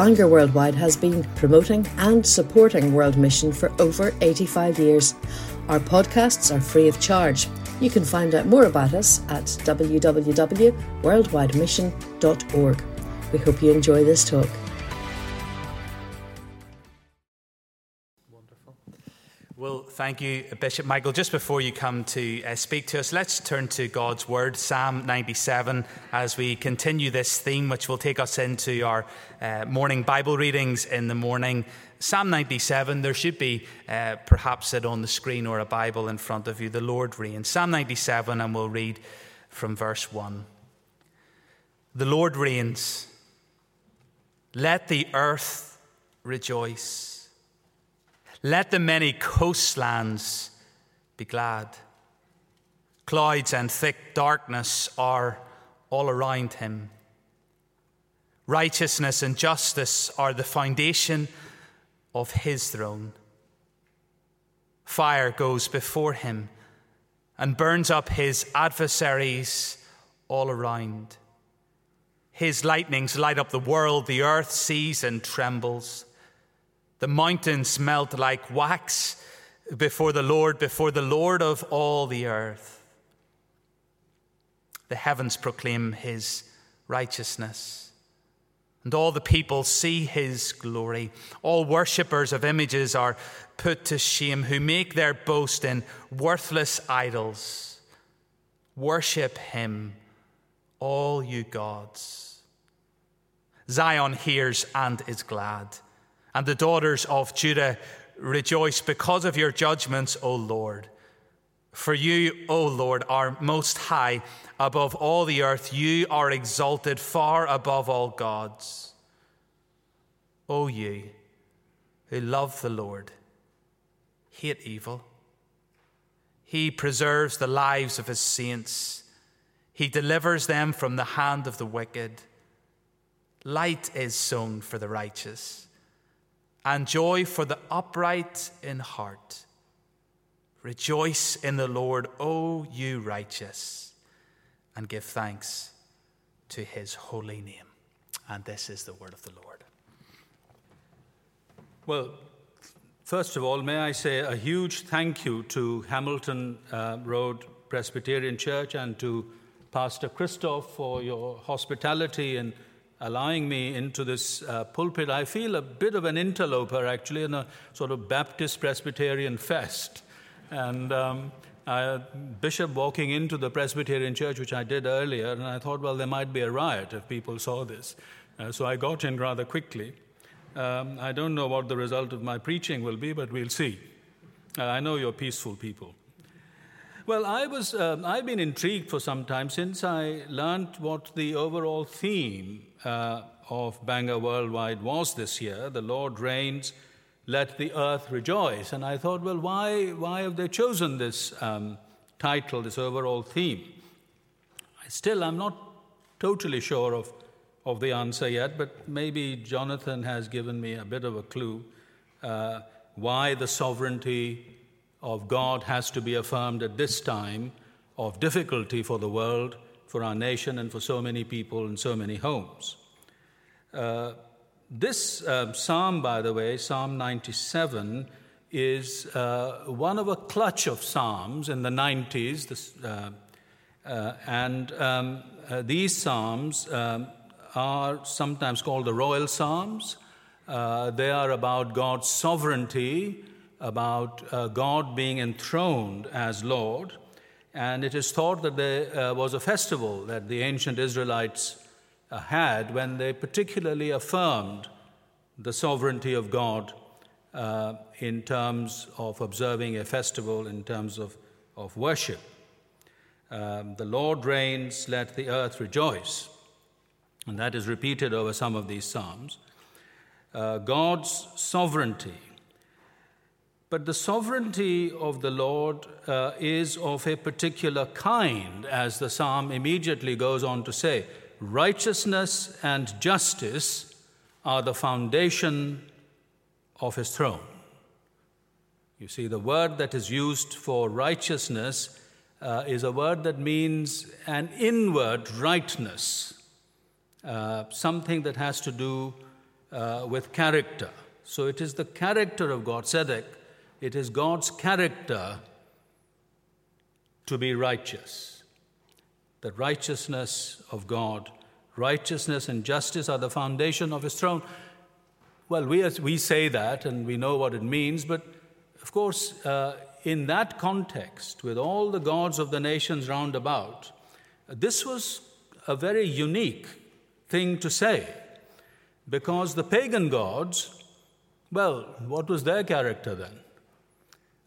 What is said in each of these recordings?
Bangor Worldwide has been promoting and supporting World Mission for over 85 years. Our podcasts are free of charge. You can find out more about us at www.worldwidemission.org. We hope you enjoy this talk. Thank you, Bishop Michael. Just before you come to uh, speak to us, let's turn to God's Word, Psalm 97, as we continue this theme, which will take us into our uh, morning Bible readings in the morning. Psalm 97, there should be uh, perhaps it on the screen or a Bible in front of you. The Lord reigns. Psalm 97, and we'll read from verse 1. The Lord reigns. Let the earth rejoice. Let the many coastlands be glad. Clouds and thick darkness are all around him. Righteousness and justice are the foundation of his throne. Fire goes before him and burns up his adversaries all around. His lightnings light up the world, the earth sees and trembles. The mountains melt like wax before the Lord, before the Lord of all the earth. The heavens proclaim his righteousness, and all the people see his glory. All worshippers of images are put to shame, who make their boast in worthless idols. Worship him, all you gods. Zion hears and is glad and the daughters of Judah rejoice because of your judgments, O Lord. For you, O Lord, are most high above all the earth. You are exalted far above all gods. O you who love the Lord, hate evil. He preserves the lives of his saints. He delivers them from the hand of the wicked. Light is sown for the righteous and joy for the upright in heart. Rejoice in the Lord, O you righteous, and give thanks to his holy name. And this is the word of the Lord. Well, first of all, may I say a huge thank you to Hamilton uh, Road Presbyterian Church and to Pastor Christoph for your hospitality and allowing me into this uh, pulpit, I feel a bit of an interloper actually in a sort of Baptist Presbyterian fest. And um, I, bishop walking into the Presbyterian church, which I did earlier, and I thought, well, there might be a riot if people saw this. Uh, so I got in rather quickly. Um, I don't know what the result of my preaching will be, but we'll see. Uh, I know you're peaceful people. Well, I was, uh, I've been intrigued for some time since I learned what the overall theme uh, of Bangor Worldwide was this year. The Lord reigns, let the earth rejoice. And I thought, well, why, why have they chosen this um, title, this overall theme? Still, I'm not totally sure of, of the answer yet, but maybe Jonathan has given me a bit of a clue uh, why the sovereignty of God has to be affirmed at this time of difficulty for the world, for our nation, and for so many people and so many homes. Uh, this uh, psalm, by the way, Psalm 97, is uh, one of a clutch of psalms in the 90s. This, uh, uh, and um, uh, these psalms um, are sometimes called the royal psalms. they are about God's sovereignty about God being enthroned as Lord. And it is thought that there uh, was a festival that the ancient Israelites uh, had when they particularly affirmed the sovereignty of God uh, in terms of observing a festival, in terms of, of worship. Um, the Lord reigns, let the earth rejoice. And that is repeated over some of these Psalms. Uh, God's sovereignty but the sovereignty of the Lord uh, is of a particular kind, as the psalm immediately goes on to say. Righteousness and justice are the foundation of his throne. You see, the word that is used for righteousness uh, is a word that means an inward rightness, uh, something that has to do uh, with character. So it is the character of God, Tzedek, it is God's character to be righteous. The righteousness of God, righteousness and justice are the foundation of his throne. Well, we, we say that and we know what it means, but of course, uh, in that context, with all the gods of the nations round about, this was a very unique thing to say because the pagan gods, well, what was their character then?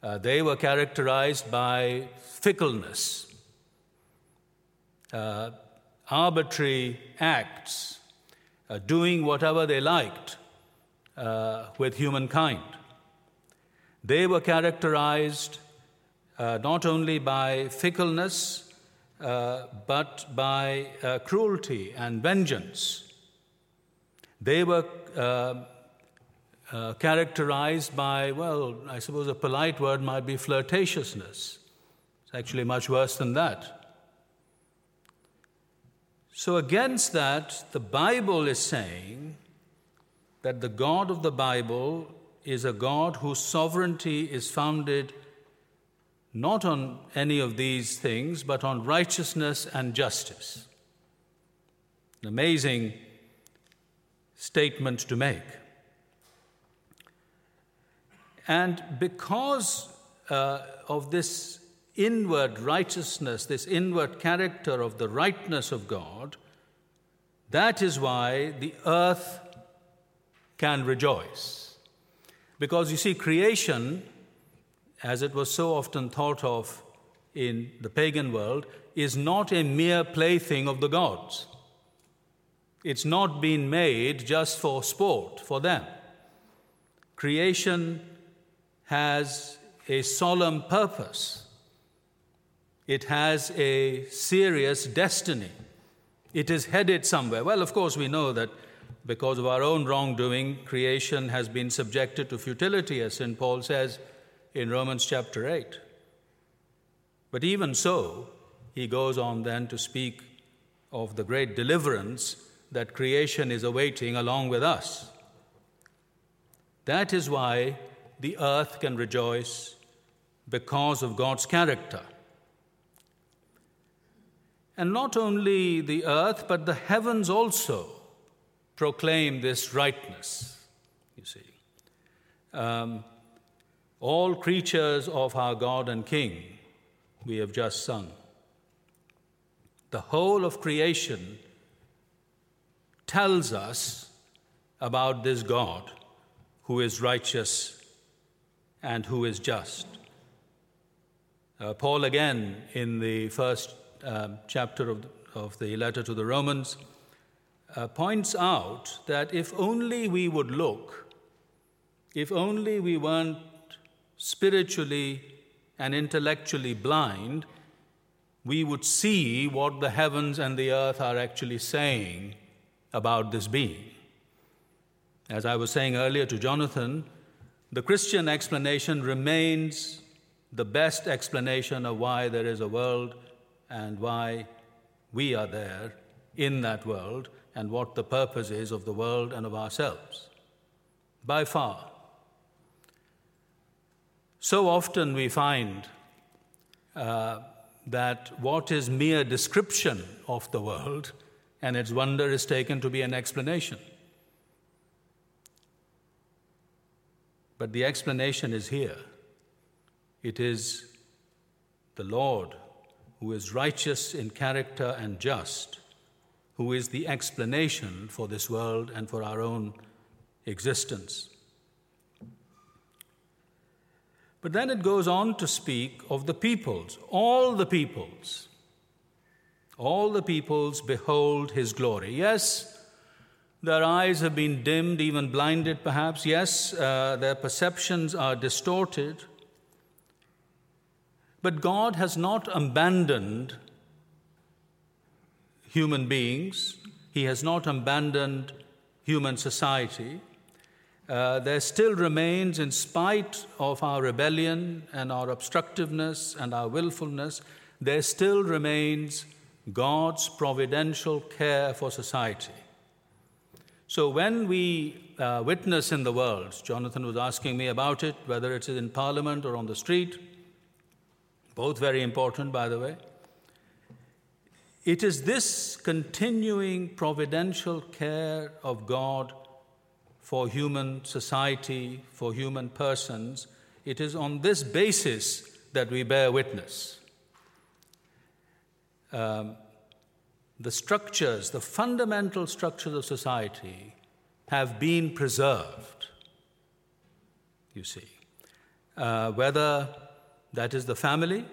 Uh, they were characterized by fickleness, uh, arbitrary acts, uh, doing whatever they liked uh, with humankind. They were characterized uh, not only by fickleness, uh, but by cruelty and vengeance. They were uh, characterized by, well, I suppose a polite word might be flirtatiousness. It's actually much worse than that. So, against that, the Bible is saying that the God of the Bible is a God whose sovereignty is founded not on any of these things, but on righteousness and justice. An amazing statement to make. And because uh, of this inward righteousness, this inward character of the rightness of God, that is why the earth can rejoice. Because you see, creation, as it was so often thought of in the pagan world, is not a mere plaything of the gods. It's not been made just for sport for them. Creation has a solemn purpose, it has a serious destiny. It is headed somewhere. Well, of course, we know that because of our own wrongdoing, creation has been subjected to futility, as St. Paul says in Romans chapter 8. But even so, he goes on then to speak of the great deliverance that creation is awaiting along with us. That is why the earth can rejoice because of God's character. And not only the earth, but the heavens also proclaim this rightness, you see. Um, all creatures of our God and King, we have just sung. The whole of creation tells us about this God who is righteous and who is just. Uh, Paul, again, in the first uh, chapter of, of the letter to the Romans, uh, points out that if only we would look, if only we weren't spiritually and intellectually blind, we would see what the heavens and the earth are actually saying about this being. As I was saying earlier to Jonathan, the Christian explanation remains the best explanation of why there is a world and why we are there in that world and what the purpose is of the world and of ourselves. By far. So often we find uh, that what is mere description of the world and its wonder is taken to be an explanation. But the explanation is here. It is the Lord who is righteous in character and just who is the explanation for this world and for our own existence. But then it goes on to speak of the peoples, all the peoples. All the peoples behold his glory. Yes, their eyes have been dimmed, even blinded perhaps. Yes, uh, their perceptions are distorted. But God has not abandoned human beings, He has not abandoned human society. Uh, there still remains, in spite of our rebellion and our obstructiveness and our willfulness, there still remains God's providential care for society. So when we uh, witness in the world, Jonathan was asking me about it, whether it's in Parliament or on the street, both very important, by the way. It is this continuing providential care of God for human society, for human persons, it is on this basis that we bear witness. Um, the structures, the fundamental structures of society have been preserved, you see. Uh, whether that is the family,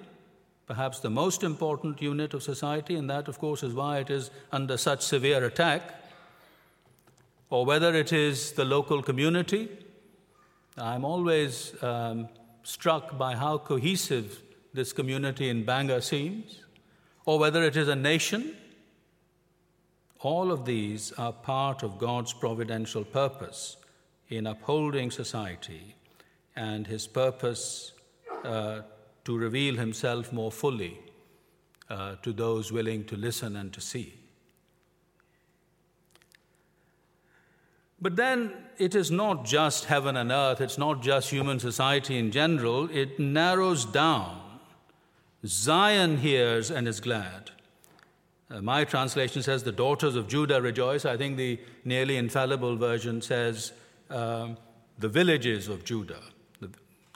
perhaps the most important unit of society, and that, of course, is why it is under such severe attack, or whether it is the local community. I'm always um, struck by how cohesive this community in Bangor seems, or whether it is a nation all of these are part of God's providential purpose in upholding society and his purpose uh, to reveal himself more fully uh, to those willing to listen and to see. But then it is not just heaven and earth, it's not just human society in general, it narrows down. Zion hears and is glad. Uh, my translation says, The daughters of Judah rejoice. I think the nearly infallible version says, um, The villages of Judah.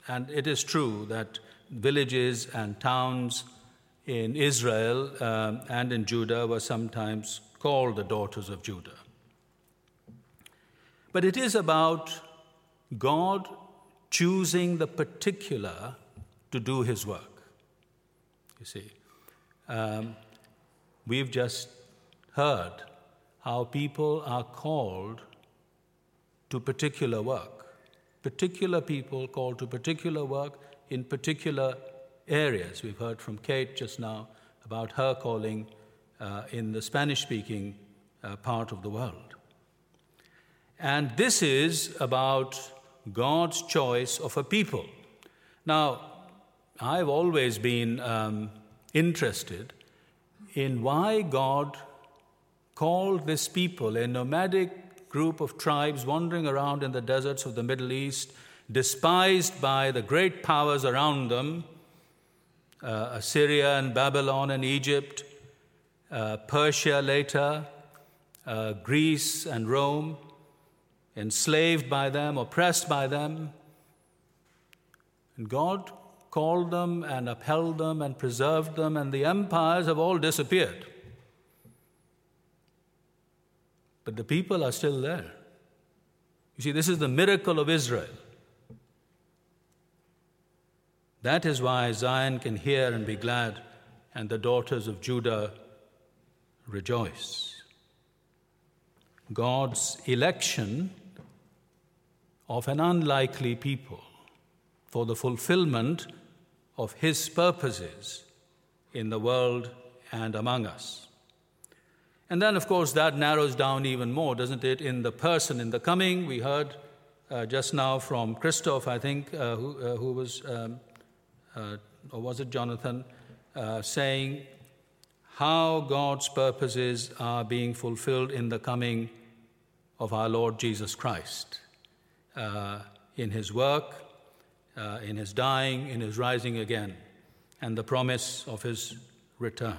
And it is true that villages and towns in Israel um, and in Judah were sometimes called the daughters of Judah. But it is about God choosing the particular to do his work. You see. Um, We've just heard how people are called to particular work. Particular people called to particular work in particular areas. We've heard from Kate just now about her calling uh, in the Spanish speaking uh, part of the world. And this is about God's choice of a people. Now, I've always been um, interested in why God called this people, a nomadic group of tribes wandering around in the deserts of the Middle East, despised by the great powers around them uh, Assyria and Babylon and Egypt, uh, Persia later, uh, Greece and Rome, enslaved by them, oppressed by them. And God called them and upheld them and preserved them, and the empires have all disappeared. But the people are still there. You see, this is the miracle of Israel. That is why Zion can hear and be glad, and the daughters of Judah rejoice. God's election of an unlikely people for the fulfillment of His purposes in the world and among us. And then, of course, that narrows down even more, doesn't it, in the person, in the coming. We heard uh, just now from Christoph, I think, uh, who, uh, who, was, um, uh, or was it Jonathan, uh, saying how God's purposes are being fulfilled in the coming of our Lord Jesus Christ uh, in his work, uh, in his dying, in his rising again, and the promise of his return.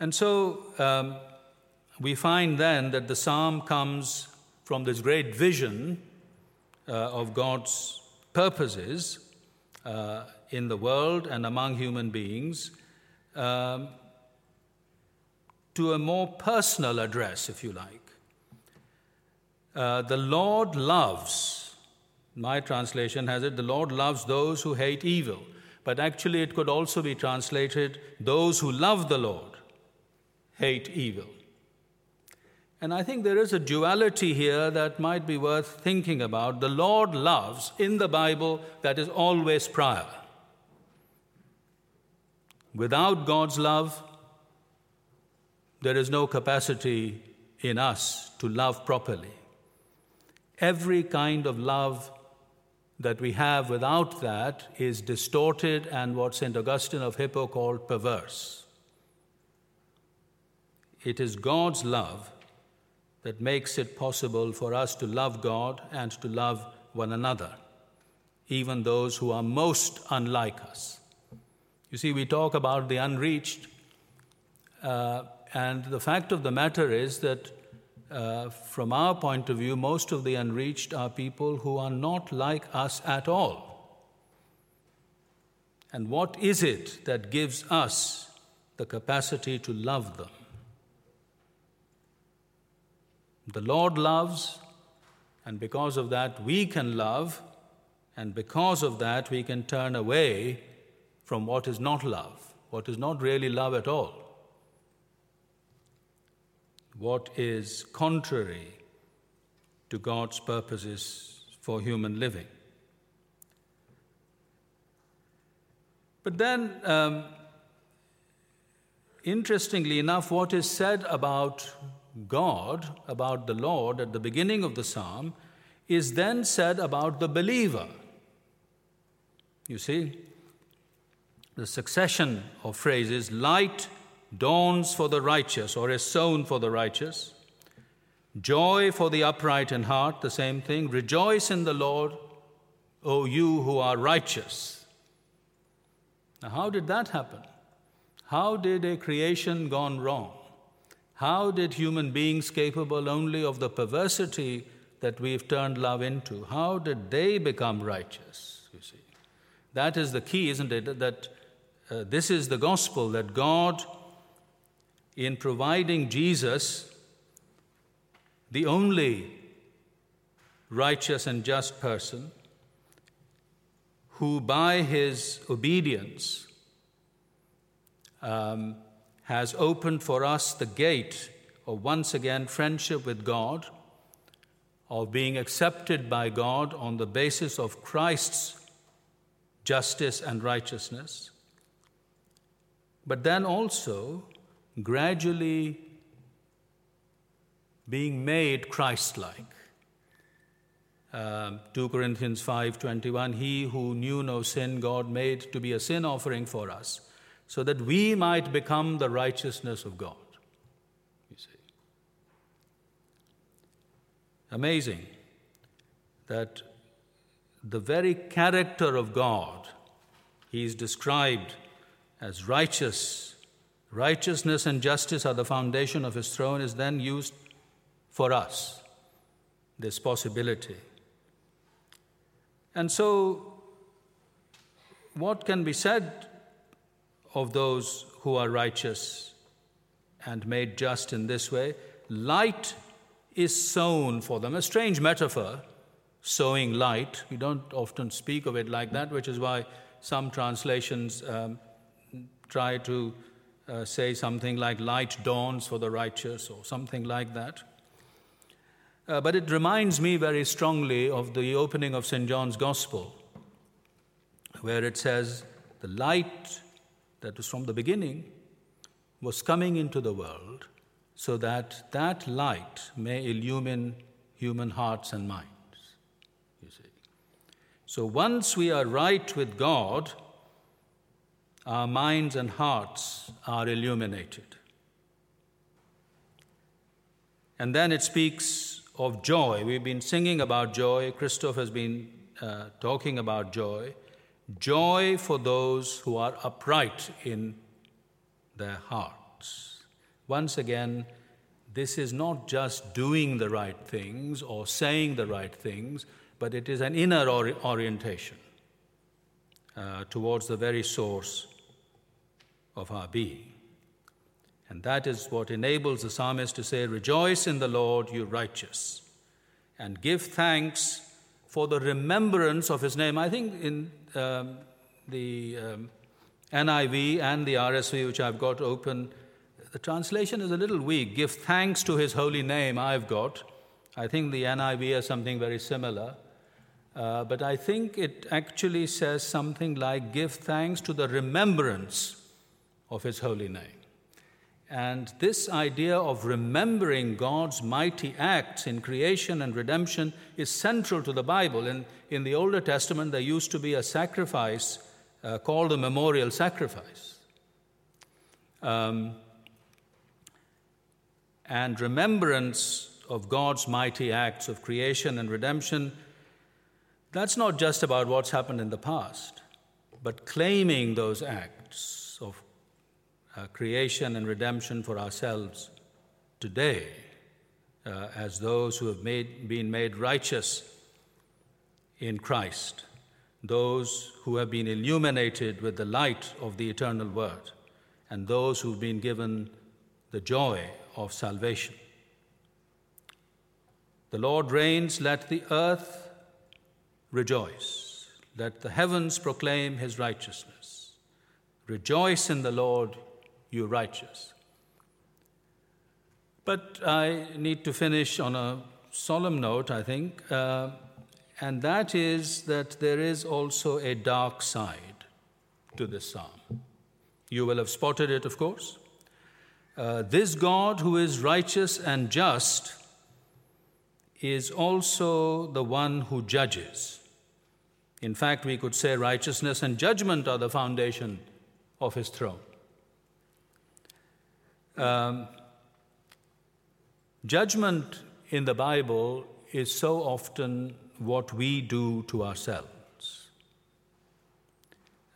And so um, we find then that the psalm comes from this great vision uh, of God's purposes uh, in the world and among human beings um, to a more personal address, if you like. Uh, the Lord loves, my translation has it, the Lord loves those who hate evil. But actually, it could also be translated, those who love the Lord hate evil. And I think there is a duality here that might be worth thinking about. The Lord loves in the Bible that is always prior. Without God's love, there is no capacity in us to love properly. Every kind of love that we have without that is distorted and what St. Augustine of Hippo called perverse. it is God's love that makes it possible for us to love God and to love one another, even those who are most unlike us. You see, we talk about the unreached, uh, and the fact of the matter is that uh, from our point of view, most of the unreached are people who are not like us at all. And what is it that gives us the capacity to love them? The Lord loves, and because of that, we can love, and because of that, we can turn away from what is not love, what is not really love at all, what is contrary to God's purposes for human living. But then, um, interestingly enough, what is said about God, about the Lord at the beginning of the psalm, is then said about the believer. You see, the succession of phrases light dawns for the righteous or is sown for the righteous, joy for the upright in heart, the same thing. Rejoice in the Lord, O you who are righteous. Now, how did that happen? How did a creation gone wrong? How did human beings capable only of the perversity that we've turned love into, how did they become righteous? You see, that is the key, isn't it? That uh, this is the gospel that God, in providing Jesus, the only righteous and just person, who by his obedience um, has opened for us the gate of once again friendship with God, of being accepted by God on the basis of Christ's justice and righteousness, but then also gradually being made Christ-like. Uh, 2 Corinthians 5:21 He who knew no sin God made to be a sin offering for us so that we might become the righteousness of God. You see. Amazing that the very character of God, he is described as righteous. Righteousness and justice are the foundation of his throne, is then used for us, this possibility. And so, what can be said of those who are righteous and made just in this way. Light is sown for them. A strange metaphor, sowing light. We don't often speak of it like that, which is why some translations um, try to uh, say something like light dawns for the righteous or something like that. Uh, but it reminds me very strongly of the opening of St. John's Gospel, where it says, The light that was from the beginning was coming into the world so that that light may illumine human hearts and minds. You see. So once we are right with God, our minds and hearts are illuminated. And then it speaks of joy. We've been singing about joy. Christoph has been uh, talking about joy. Joy for those who are upright in their hearts. Once again, this is not just doing the right things or saying the right things, but it is an inner or- orientation uh, towards the very source of our being. And that is what enables the psalmist to say, Rejoice in the Lord, you righteous, and give thanks for the remembrance of his name. I think in um, the um, NIV and the RSV, which I've got open, the translation is a little weak. Give thanks to his holy name, I've got. I think the NIV has something very similar. Uh, but I think it actually says something like, Give thanks to the remembrance of his holy name. And this idea of remembering God's mighty acts in creation and redemption is central to the Bible. In, in the Older Testament, there used to be a sacrifice uh, called the memorial sacrifice. Um, and remembrance of God's mighty acts of creation and redemption, that's not just about what's happened in the past, but claiming those acts uh, creation and redemption for ourselves today uh, as those who have made, been made righteous in Christ, those who have been illuminated with the light of the eternal Word, and those who've been given the joy of salvation. The Lord reigns, let the earth rejoice, let the heavens proclaim his righteousness. Rejoice in the Lord, you righteous. But I need to finish on a solemn note, I think, uh, and that is that there is also a dark side to this psalm. You will have spotted it, of course. Uh, this God who is righteous and just is also the one who judges. In fact, we could say righteousness and judgment are the foundation of his throne. Um, judgment in the Bible is so often what we do to ourselves.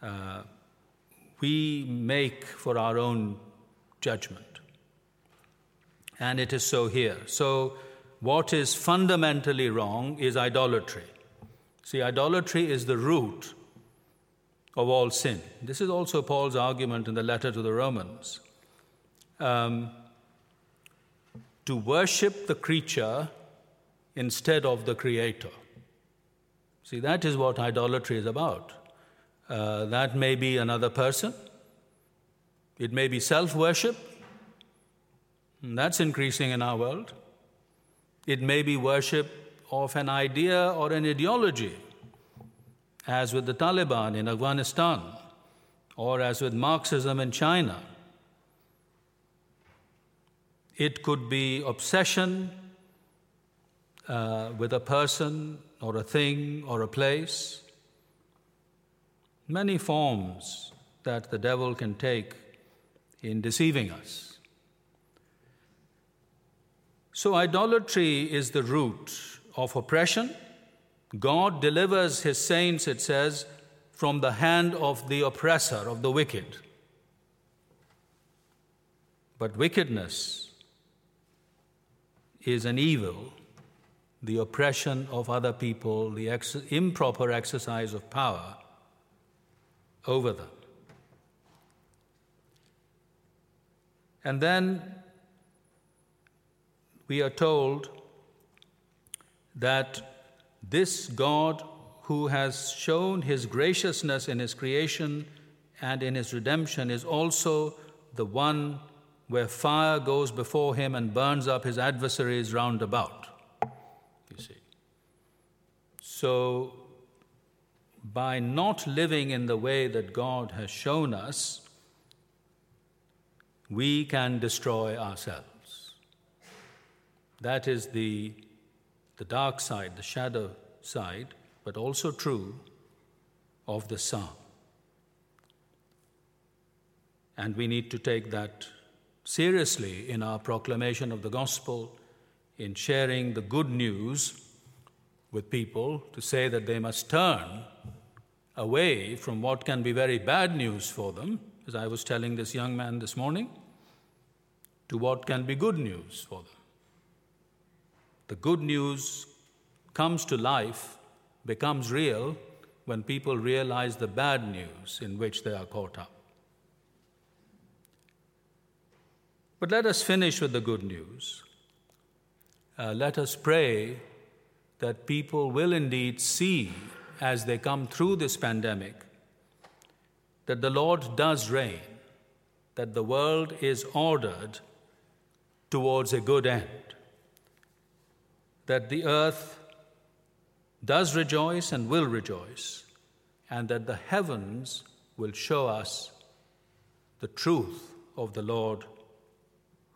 Uh, we make for our own judgment. And it is so here. So, what is fundamentally wrong is idolatry. See, idolatry is the root of all sin. This is also Paul's argument in the letter to the Romans. Um, to worship the creature instead of the creator. See, that is what idolatry is about. Uh, that may be another person, it may be self worship, that's increasing in our world. It may be worship of an idea or an ideology, as with the Taliban in Afghanistan, or as with Marxism in China. It could be obsession uh, with a person or a thing or a place. Many forms that the devil can take in deceiving us. So, idolatry is the root of oppression. God delivers his saints, it says, from the hand of the oppressor, of the wicked. But wickedness is an evil, the oppression of other people, the ex- improper exercise of power over them. And then we are told that this God who has shown his graciousness in his creation and in his redemption is also the one where fire goes before him and burns up his adversaries round about. You see. So, by not living in the way that God has shown us, we can destroy ourselves. That is the, the dark side, the shadow side, but also true of the psalm. And we need to take that seriously in our proclamation of the gospel, in sharing the good news with people, to say that they must turn away from what can be very bad news for them, as I was telling this young man this morning, to what can be good news for them. The good news comes to life, becomes real, when people realize the bad news in which they are caught up. But let us finish with the good news. Uh, let us pray that people will indeed see as they come through this pandemic that the Lord does reign, that the world is ordered towards a good end that the earth does rejoice and will rejoice, and that the heavens will show us the truth of the Lord